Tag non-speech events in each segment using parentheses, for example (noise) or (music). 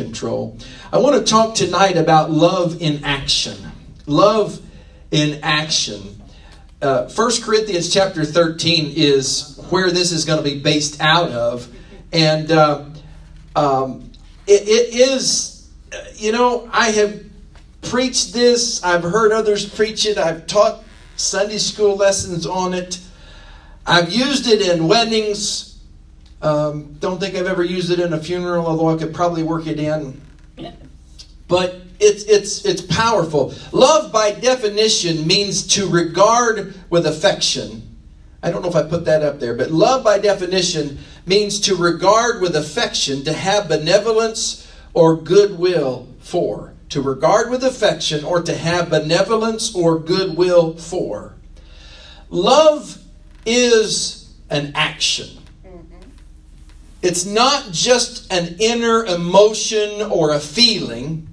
control. I want to talk tonight about love in action. Love in action. Uh, 1 Corinthians chapter 13 is where this is going to be based out of. And uh, um, it, it is, you know, I have preached this, I've heard others preach it, I've taught Sunday school lessons on it, I've used it in weddings. Um, don't think I've ever used it in a funeral, although I could probably work it in. But it's it's it's powerful. Love by definition means to regard with affection. I don't know if I put that up there, but love by definition means to regard with affection, to have benevolence or goodwill for. To regard with affection or to have benevolence or goodwill for. Love is an action. It's not just an inner emotion or a feeling.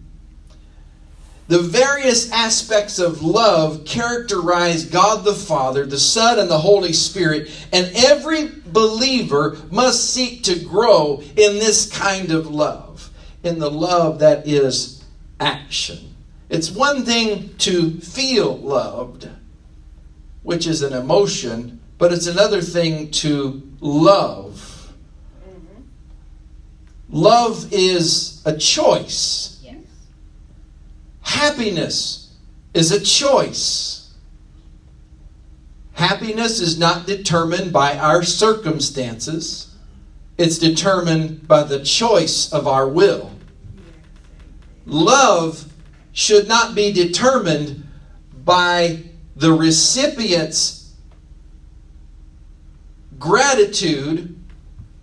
The various aspects of love characterize God the Father, the Son, and the Holy Spirit, and every believer must seek to grow in this kind of love, in the love that is action. It's one thing to feel loved, which is an emotion, but it's another thing to love. Love is a choice. Yes. Happiness is a choice. Happiness is not determined by our circumstances, it's determined by the choice of our will. Love should not be determined by the recipient's gratitude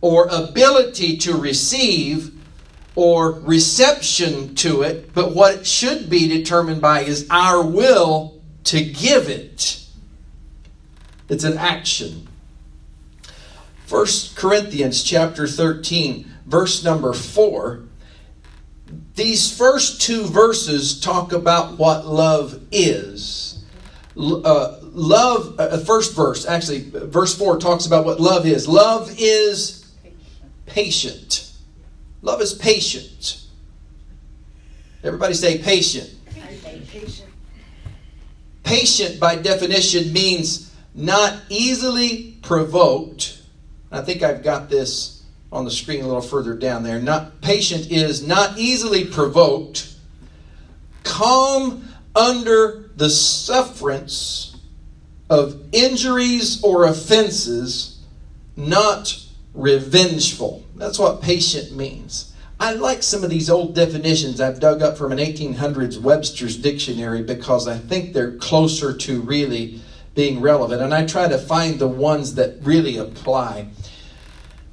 or ability to receive or reception to it, but what it should be determined by is our will to give it. It's an action. 1 Corinthians chapter 13, verse number 4. These first two verses talk about what love is. Uh, love, uh, first verse, actually, verse 4 talks about what love is. Love is patient. Love is patient. Everybody say patient. Patient. Patient by definition means not easily provoked. I think I've got this on the screen a little further down there. Not patient is not easily provoked, calm under the sufferance of injuries or offenses, not revengeful. That's what patient means. I like some of these old definitions I've dug up from an 1800s Webster's dictionary because I think they're closer to really being relevant. And I try to find the ones that really apply.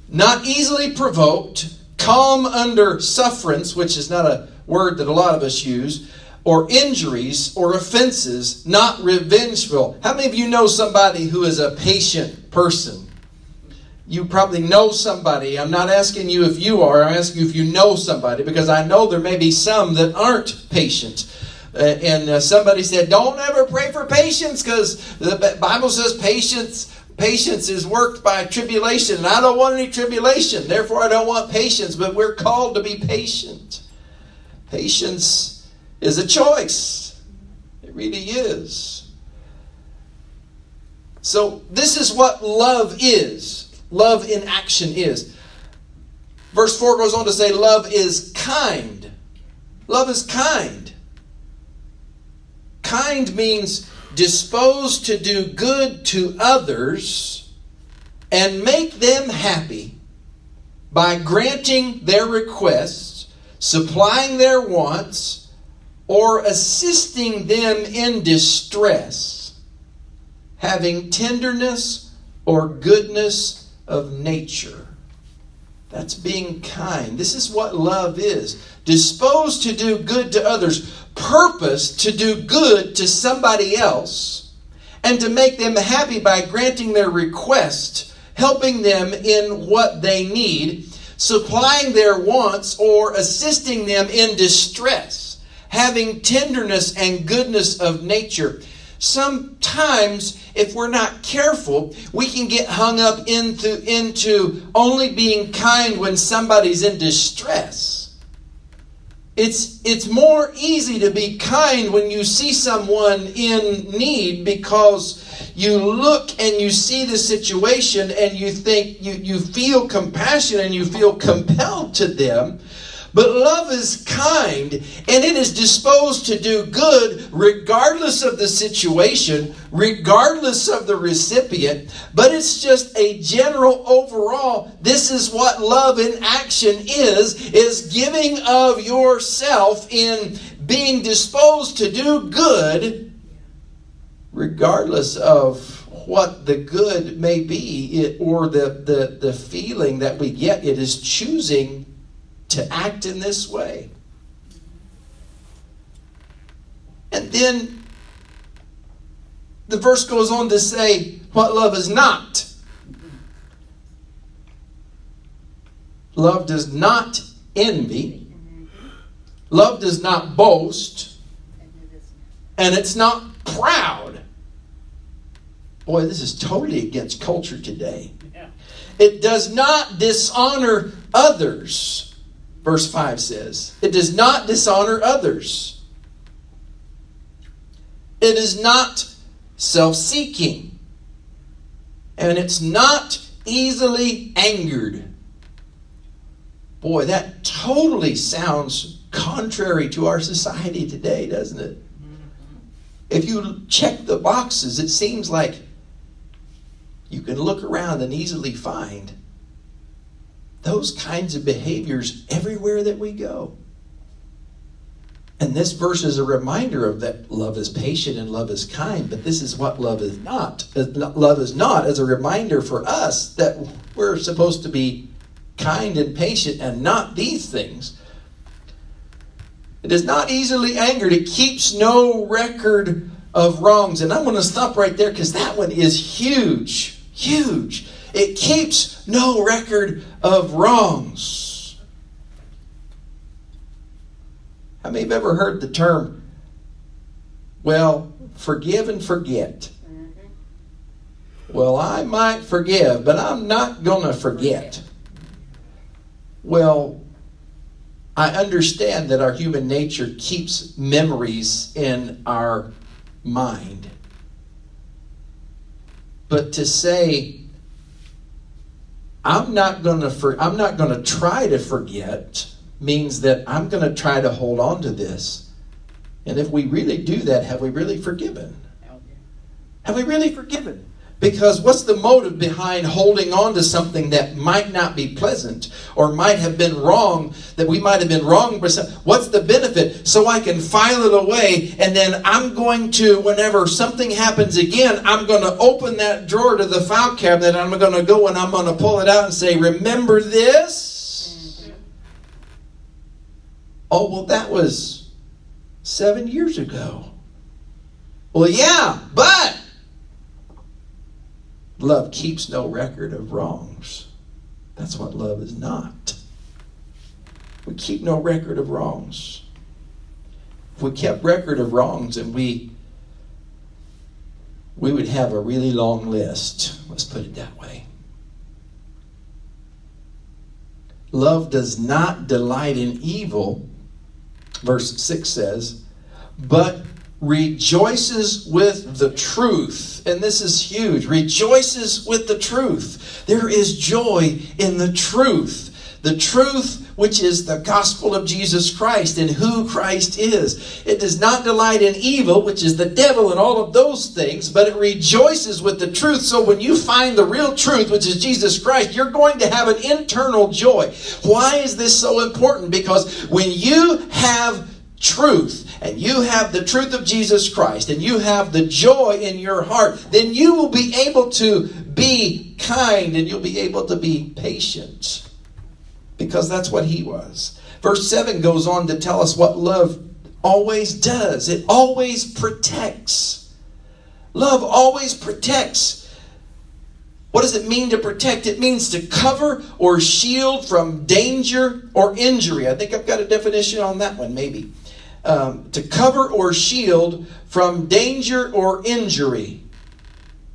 Not easily provoked, calm under sufferance, which is not a word that a lot of us use, or injuries or offenses, not revengeful. How many of you know somebody who is a patient person? You probably know somebody. I'm not asking you if you are, I'm asking you if you know somebody because I know there may be some that aren't patient. Uh, and uh, somebody said, Don't ever pray for patience because the Bible says patience. Patience is worked by tribulation, and I don't want any tribulation. Therefore, I don't want patience, but we're called to be patient. Patience is a choice. It really is. So, this is what love is love in action is. Verse 4 goes on to say, Love is kind. Love is kind. Kind means disposed to do good to others and make them happy by granting their requests, supplying their wants, or assisting them in distress, having tenderness or goodness of nature. That's being kind. This is what love is. Disposed to do good to others, purpose to do good to somebody else, and to make them happy by granting their request, helping them in what they need, supplying their wants, or assisting them in distress, having tenderness and goodness of nature sometimes if we're not careful we can get hung up into into only being kind when somebody's in distress. It's it's more easy to be kind when you see someone in need because you look and you see the situation and you think you, you feel compassion and you feel compelled to them but love is kind and it is disposed to do good regardless of the situation, regardless of the recipient. But it's just a general overall. This is what love in action is, is giving of yourself in being disposed to do good regardless of what the good may be or the, the, the feeling that we get. It is choosing to act in this way. And then the verse goes on to say what love is not. Love does not envy. Love does not boast. And it's not proud. Boy, this is totally against culture today. It does not dishonor others verse 5 says. It does not dishonor others. It is not self seeking. And it's not easily angered. Boy, that totally sounds contrary to our society today, doesn't it? If you check the boxes, it seems like you can look around and easily find those kinds of behaviors everywhere that we go. And this verse is a reminder of that love is patient and love is kind, but this is what love is not. Uh, love is not as a reminder for us that we're supposed to be kind and patient and not these things. It is not easily angered. It keeps no record of wrongs. And I'm going to stop right there because that one is huge. Huge. It keeps no record of wrongs. How many have ever heard the term, well, forgive and forget? Well, I might forgive, but I'm not going to forget. Well, I understand that our human nature keeps memories in our mind. But to say, I'm not going to for, I'm not going to try to forget means that I'm going to try to hold on to this. And if we really do that, have we really forgiven? Have we really forgiven? Because what's the motive behind holding on to something that might not be pleasant or might have been wrong, that we might have been wrong? What's the benefit? So I can file it away and then I'm going to, whenever something happens again, I'm going to open that drawer to the file cabinet and I'm going to go and I'm going to pull it out and say, Remember this? Oh, well, that was seven years ago. Well, yeah, but Love keeps no record of wrongs. That's what love is not. We keep no record of wrongs. If we kept record of wrongs and we we would have a really long list. Let's put it that way. Love does not delight in evil, verse 6 says, but rejoices with the truth. And this is huge. Rejoices with the truth. There is joy in the truth. The truth, which is the gospel of Jesus Christ and who Christ is. It does not delight in evil, which is the devil and all of those things, but it rejoices with the truth. So when you find the real truth, which is Jesus Christ, you're going to have an internal joy. Why is this so important? Because when you have truth and you have the truth of Jesus Christ and you have the joy in your heart, then you will be able to be kind and you'll be able to be patient because that's what he was. Verse 7 goes on to tell us what love always does it always protects. Love always protects. What does it mean to protect? It means to cover or shield from danger or injury. I think I've got a definition on that one, maybe um, to cover or shield from danger or injury,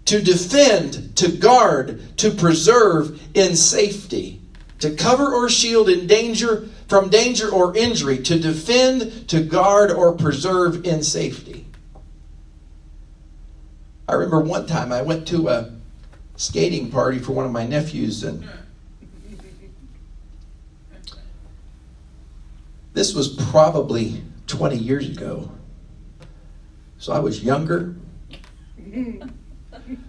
to defend, to guard, to preserve in safety, to cover or shield in danger from danger or injury, to defend, to guard, or preserve in safety. I remember one time I went to a skating party for one of my nephews, and this was probably 20 years ago. So I was younger,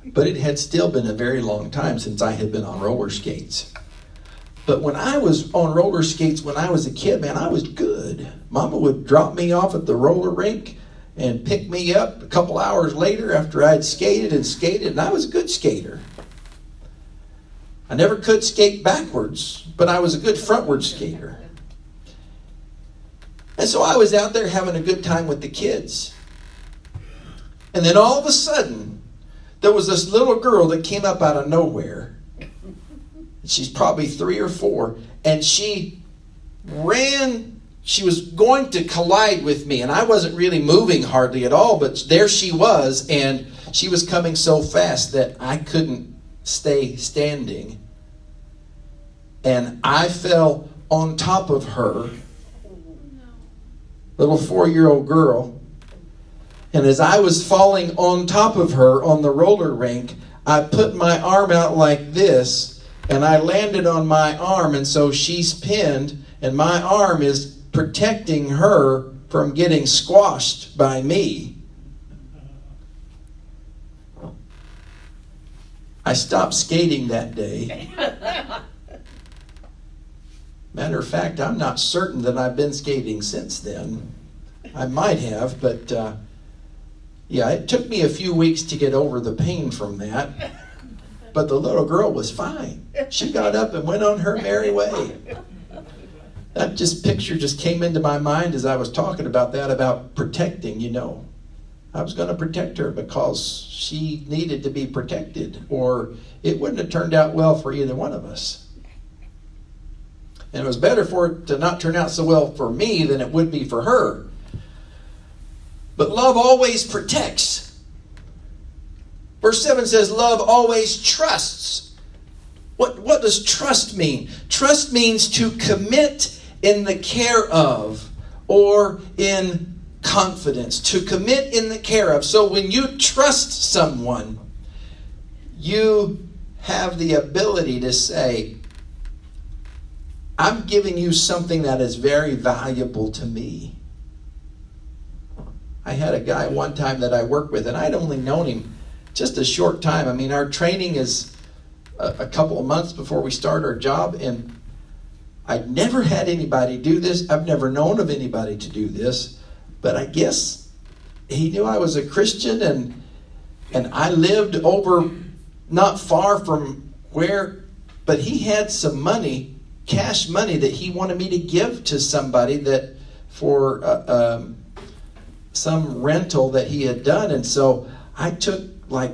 but it had still been a very long time since I had been on roller skates. But when I was on roller skates when I was a kid, man, I was good. Mama would drop me off at the roller rink and pick me up a couple hours later after I'd skated and skated, and I was a good skater. I never could skate backwards, but I was a good frontward skater. And so I was out there having a good time with the kids. And then all of a sudden, there was this little girl that came up out of nowhere. She's probably three or four, and she ran. She was going to collide with me, and I wasn't really moving hardly at all, but there she was, and she was coming so fast that I couldn't stay standing. And I fell on top of her, little four year old girl, and as I was falling on top of her on the roller rink, I put my arm out like this and I landed on my arm. And so she's pinned, and my arm is protecting her from getting squashed by me. I stopped skating that day. (laughs) Matter of fact, I'm not certain that I've been skating since then. I might have, but. Uh, yeah, it took me a few weeks to get over the pain from that. But the little girl was fine. She got up and went on her merry way. That just picture just came into my mind as I was talking about that about protecting, you know. I was going to protect her because she needed to be protected, or it wouldn't have turned out well for either one of us. And it was better for it to not turn out so well for me than it would be for her. But love always protects. Verse 7 says, Love always trusts. What, what does trust mean? Trust means to commit in the care of or in confidence. To commit in the care of. So when you trust someone, you have the ability to say, I'm giving you something that is very valuable to me. I had a guy one time that I worked with, and I'd only known him just a short time. I mean, our training is a, a couple of months before we start our job, and I'd never had anybody do this. I've never known of anybody to do this, but I guess he knew I was a Christian, and and I lived over not far from where, but he had some money, cash money that he wanted me to give to somebody that for. Uh, um, some rental that he had done. And so I took like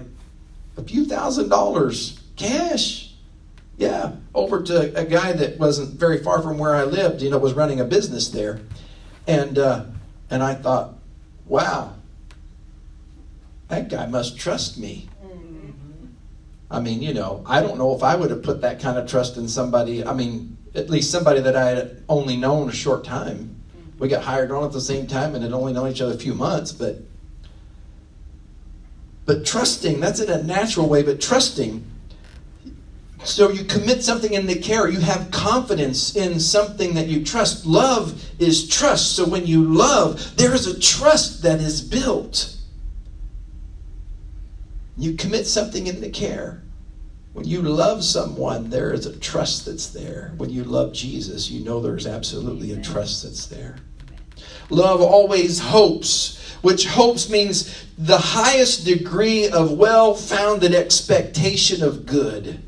a few thousand dollars cash. Yeah, over to a guy that wasn't very far from where I lived, you know, was running a business there. And uh, and I thought, wow, that guy must trust me. I mean, you know, I don't know if I would have put that kind of trust in somebody. I mean, at least somebody that I had only known a short time we got hired on at the same time and had only known each other a few months, but but trusting, that's in a natural way, but trusting. So you commit something in the care. You have confidence in something that you trust. Love is trust. So when you love, there is a trust that is built. You commit something in the care. When you love someone, there is a trust that's there. When you love Jesus, you know there's absolutely a trust that's there. Love always hopes, which hopes means the highest degree of well founded expectation of good.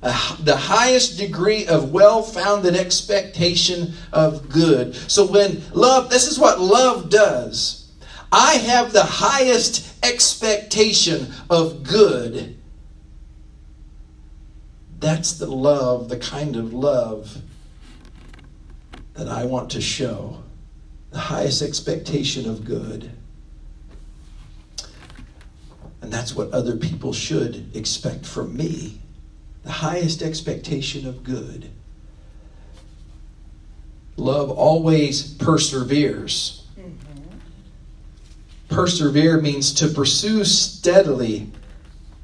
Uh, the highest degree of well founded expectation of good. So, when love, this is what love does. I have the highest expectation of good. That's the love, the kind of love that I want to show the highest expectation of good. And that's what other people should expect from me the highest expectation of good. Love always perseveres. Mm-hmm. Persevere means to pursue steadily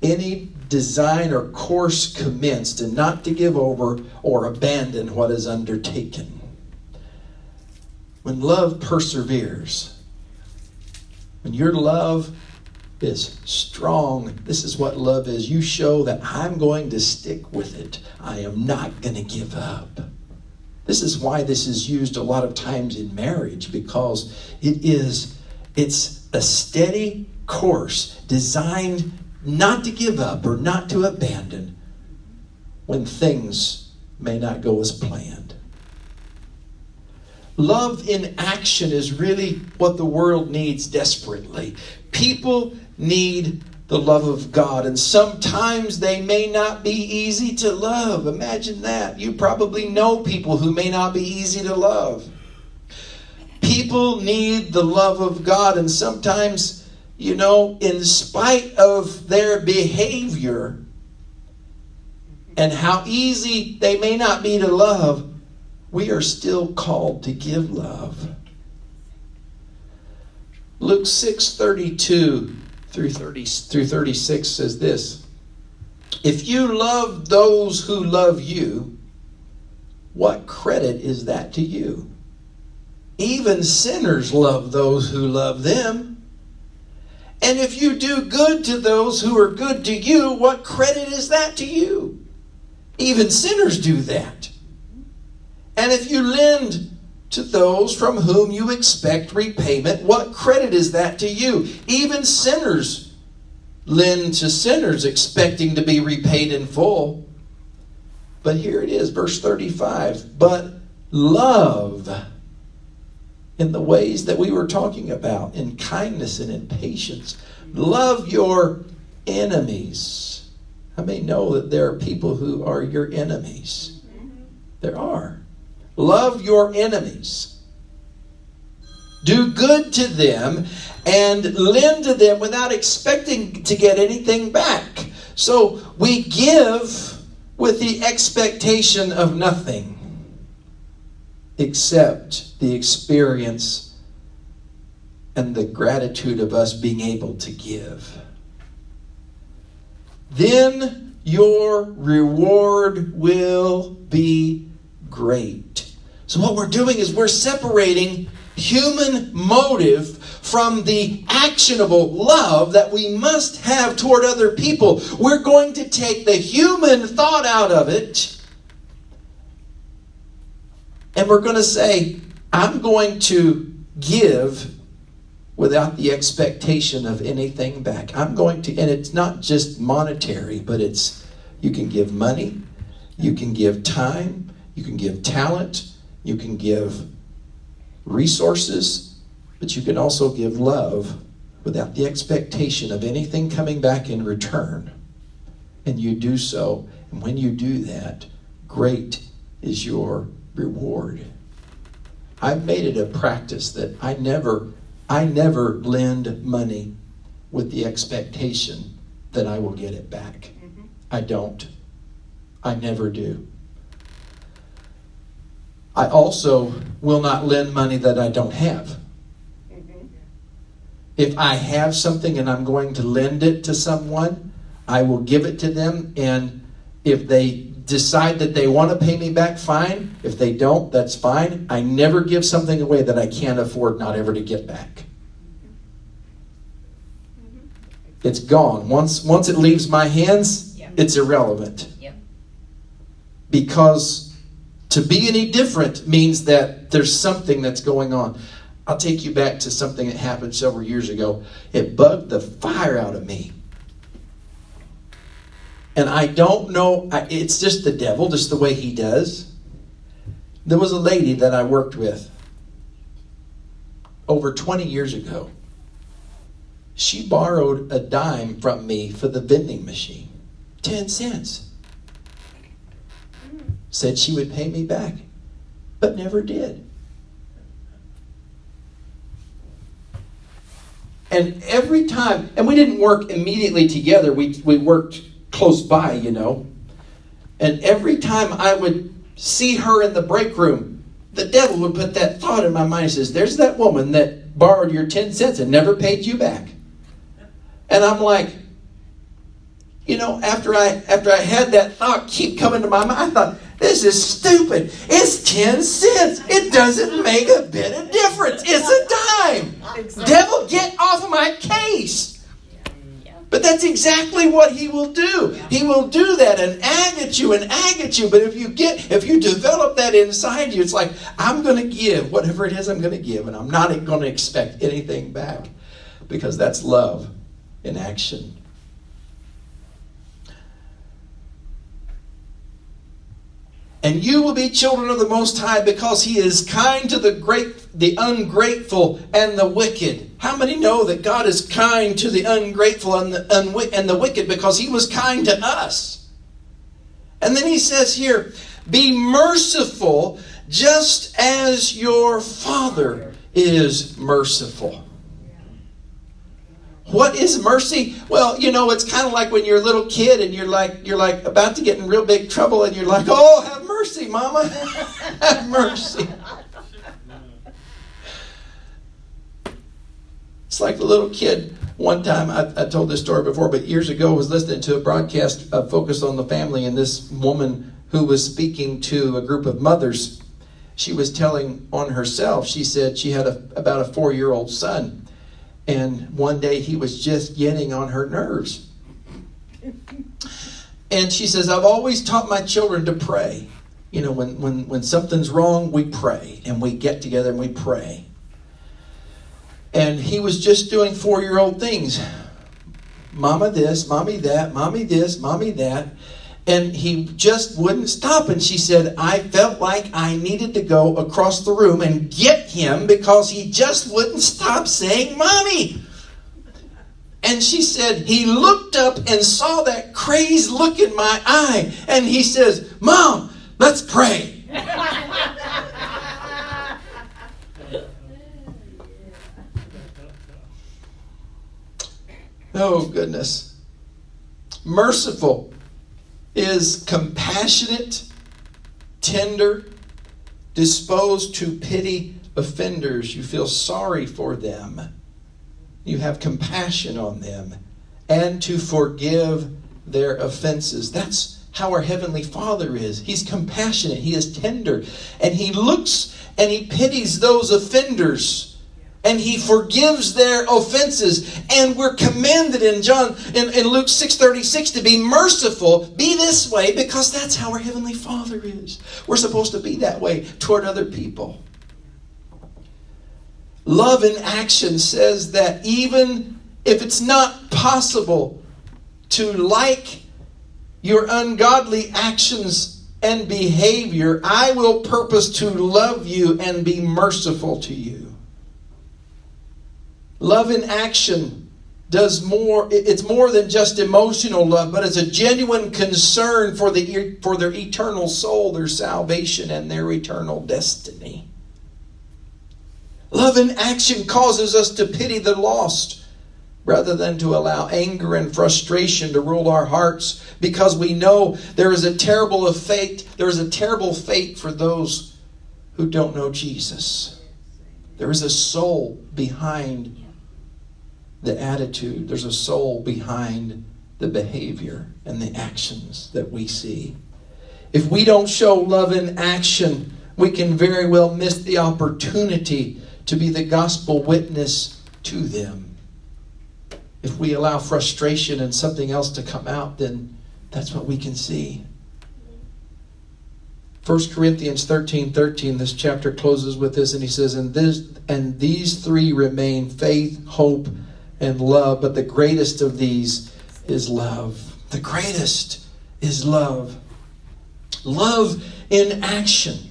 any design or course commenced and not to give over or abandon what is undertaken. When love perseveres, when your love is strong, this is what love is. You show that I'm going to stick with it. I am not going to give up. This is why this is used a lot of times in marriage because it is it's a steady course designed not to give up or not to abandon when things may not go as planned. Love in action is really what the world needs desperately. People need the love of God, and sometimes they may not be easy to love. Imagine that. You probably know people who may not be easy to love. People need the love of God, and sometimes, you know, in spite of their behavior and how easy they may not be to love, we are still called to give love. Luke 6 32 through, 30, through 36 says this If you love those who love you, what credit is that to you? Even sinners love those who love them. And if you do good to those who are good to you, what credit is that to you? Even sinners do that. And if you lend to those from whom you expect repayment, what credit is that to you? Even sinners lend to sinners expecting to be repaid in full. But here it is, verse 35. But love in the ways that we were talking about, in kindness and in patience. Love your enemies. I may know that there are people who are your enemies. There are. Love your enemies. Do good to them and lend to them without expecting to get anything back. So we give with the expectation of nothing except the experience and the gratitude of us being able to give. Then your reward will be great. So, what we're doing is we're separating human motive from the actionable love that we must have toward other people. We're going to take the human thought out of it and we're going to say, I'm going to give without the expectation of anything back. I'm going to, and it's not just monetary, but it's you can give money, you can give time, you can give talent, you can give resources, but you can also give love without the expectation of anything coming back in return. And you do so, and when you do that, great is your reward. I've made it a practice that I never I never lend money with the expectation that I will get it back. Mm-hmm. I don't. I never do. I also will not lend money that I don't have. Mm-hmm. If I have something and I'm going to lend it to someone, I will give it to them. And if they decide that they want to pay me back, fine. If they don't, that's fine. I never give something away that I can't afford not ever to get back. Mm-hmm. It's gone. Once once it leaves my hands, yeah. it's irrelevant. Yeah. Because to be any different means that there's something that's going on. I'll take you back to something that happened several years ago. It bugged the fire out of me and I don't know, it's just the devil, just the way he does. There was a lady that I worked with over 20 years ago. She borrowed a dime from me for the vending machine 10 cents. Said she would pay me back, but never did. And every time, and we didn't work immediately together, we, we worked close by, you know. And every time I would see her in the break room, the devil would put that thought in my mind. He says, There's that woman that borrowed your 10 cents and never paid you back. And I'm like, you know, after I after I had that thought keep coming to my mind, I thought, this is stupid. It's 10 cents. It doesn't make a bit of difference. It's a dime. Devil, get off of my case. But that's exactly what he will do. He will do that and ag at you and ag at you. But if you get, if you develop that inside you, it's like, I'm going to give whatever it is I'm going to give, and I'm not going to expect anything back. Because that's love in action. And you will be children of the Most High because He is kind to the great, the ungrateful and the wicked. How many know that God is kind to the ungrateful and the, unwi- and the wicked because He was kind to us? And then He says here, "Be merciful, just as your Father is merciful." What is mercy? Well, you know, it's kind of like when you're a little kid and you're like you're like about to get in real big trouble and you're like, "Oh, have mercy, mama. (laughs) have mercy." It's like the little kid. One time, I, I, told this story before, but years ago, I was listening to a broadcast uh, focused on the family, and this woman who was speaking to a group of mothers, she was telling on herself. She said she had a, about a four-year-old son, and one day he was just getting on her nerves. And she says, I've always taught my children to pray. You know, when, when, when something's wrong, we pray and we get together and we pray. And he was just doing four year old things Mama this, Mommy that, Mommy this, Mommy that. And he just wouldn't stop. And she said, I felt like I needed to go across the room and get him because he just wouldn't stop saying, Mommy. And she said, he looked up and saw that crazed look in my eye. And he says, Mom, let's pray. oh, goodness. Merciful is compassionate, tender, disposed to pity offenders. You feel sorry for them. You have compassion on them and to forgive their offenses. That's how our Heavenly Father is. He's compassionate, He is tender, and He looks and He pities those offenders. And he forgives their offenses. And we're commanded in john in, in luke 6.36 to be merciful. Be this way because that's how our heavenly father is. We're supposed to be that way toward other people. Love in action says that even if it's not possible to like your ungodly actions and behavior i will purpose to love you and be merciful to you. Love in action does more it's more than just emotional love but it's a genuine concern for the for their eternal soul their salvation and their eternal destiny. Love in action causes us to pity the lost rather than to allow anger and frustration to rule our hearts because we know there is a terrible fate there is a terrible fate for those who don't know Jesus there is a soul behind the attitude, there's a soul behind the behavior and the actions that we see. If we don't show love in action, we can very well miss the opportunity to be the gospel witness to them. If we allow frustration and something else to come out, then that's what we can see. 1 Corinthians 13 13, this chapter closes with this, and he says, And this and these three remain faith, hope, and love, but the greatest of these is love. The greatest is love. Love in action.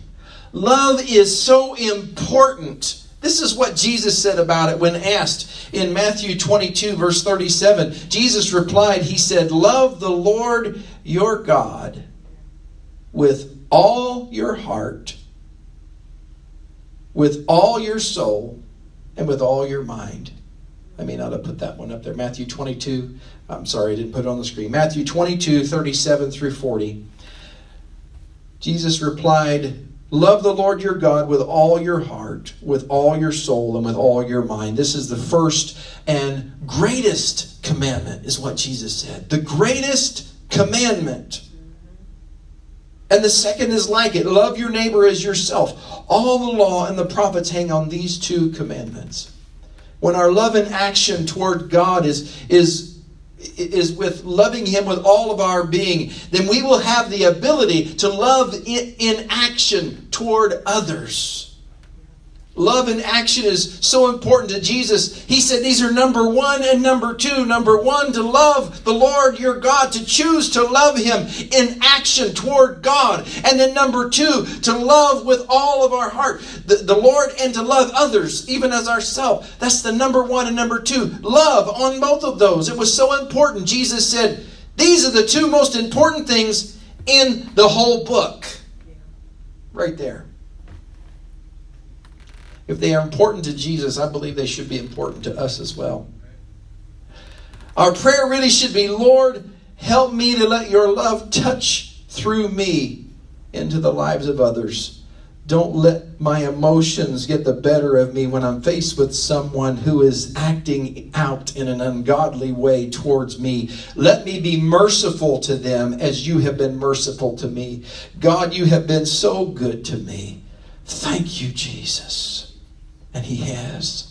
Love is so important. This is what Jesus said about it when asked in Matthew 22, verse 37. Jesus replied, He said, Love the Lord your God with all your heart, with all your soul, and with all your mind. I may not have put that one up there. Matthew 22. I'm sorry, I didn't put it on the screen. Matthew 22, 37 through 40. Jesus replied, Love the Lord your God with all your heart, with all your soul, and with all your mind. This is the first and greatest commandment, is what Jesus said. The greatest commandment. And the second is like it love your neighbor as yourself. All the law and the prophets hang on these two commandments. When our love and action toward God is, is is with loving Him with all of our being, then we will have the ability to love in action toward others. Love in action is so important to Jesus. He said these are number one and number two. Number one, to love the Lord your God, to choose to love Him in action toward God. And then number two, to love with all of our heart the, the Lord and to love others, even as ourselves. That's the number one and number two. Love on both of those. It was so important. Jesus said, These are the two most important things in the whole book. Right there. If they are important to Jesus, I believe they should be important to us as well. Our prayer really should be Lord, help me to let your love touch through me into the lives of others. Don't let my emotions get the better of me when I'm faced with someone who is acting out in an ungodly way towards me. Let me be merciful to them as you have been merciful to me. God, you have been so good to me. Thank you, Jesus. And He has.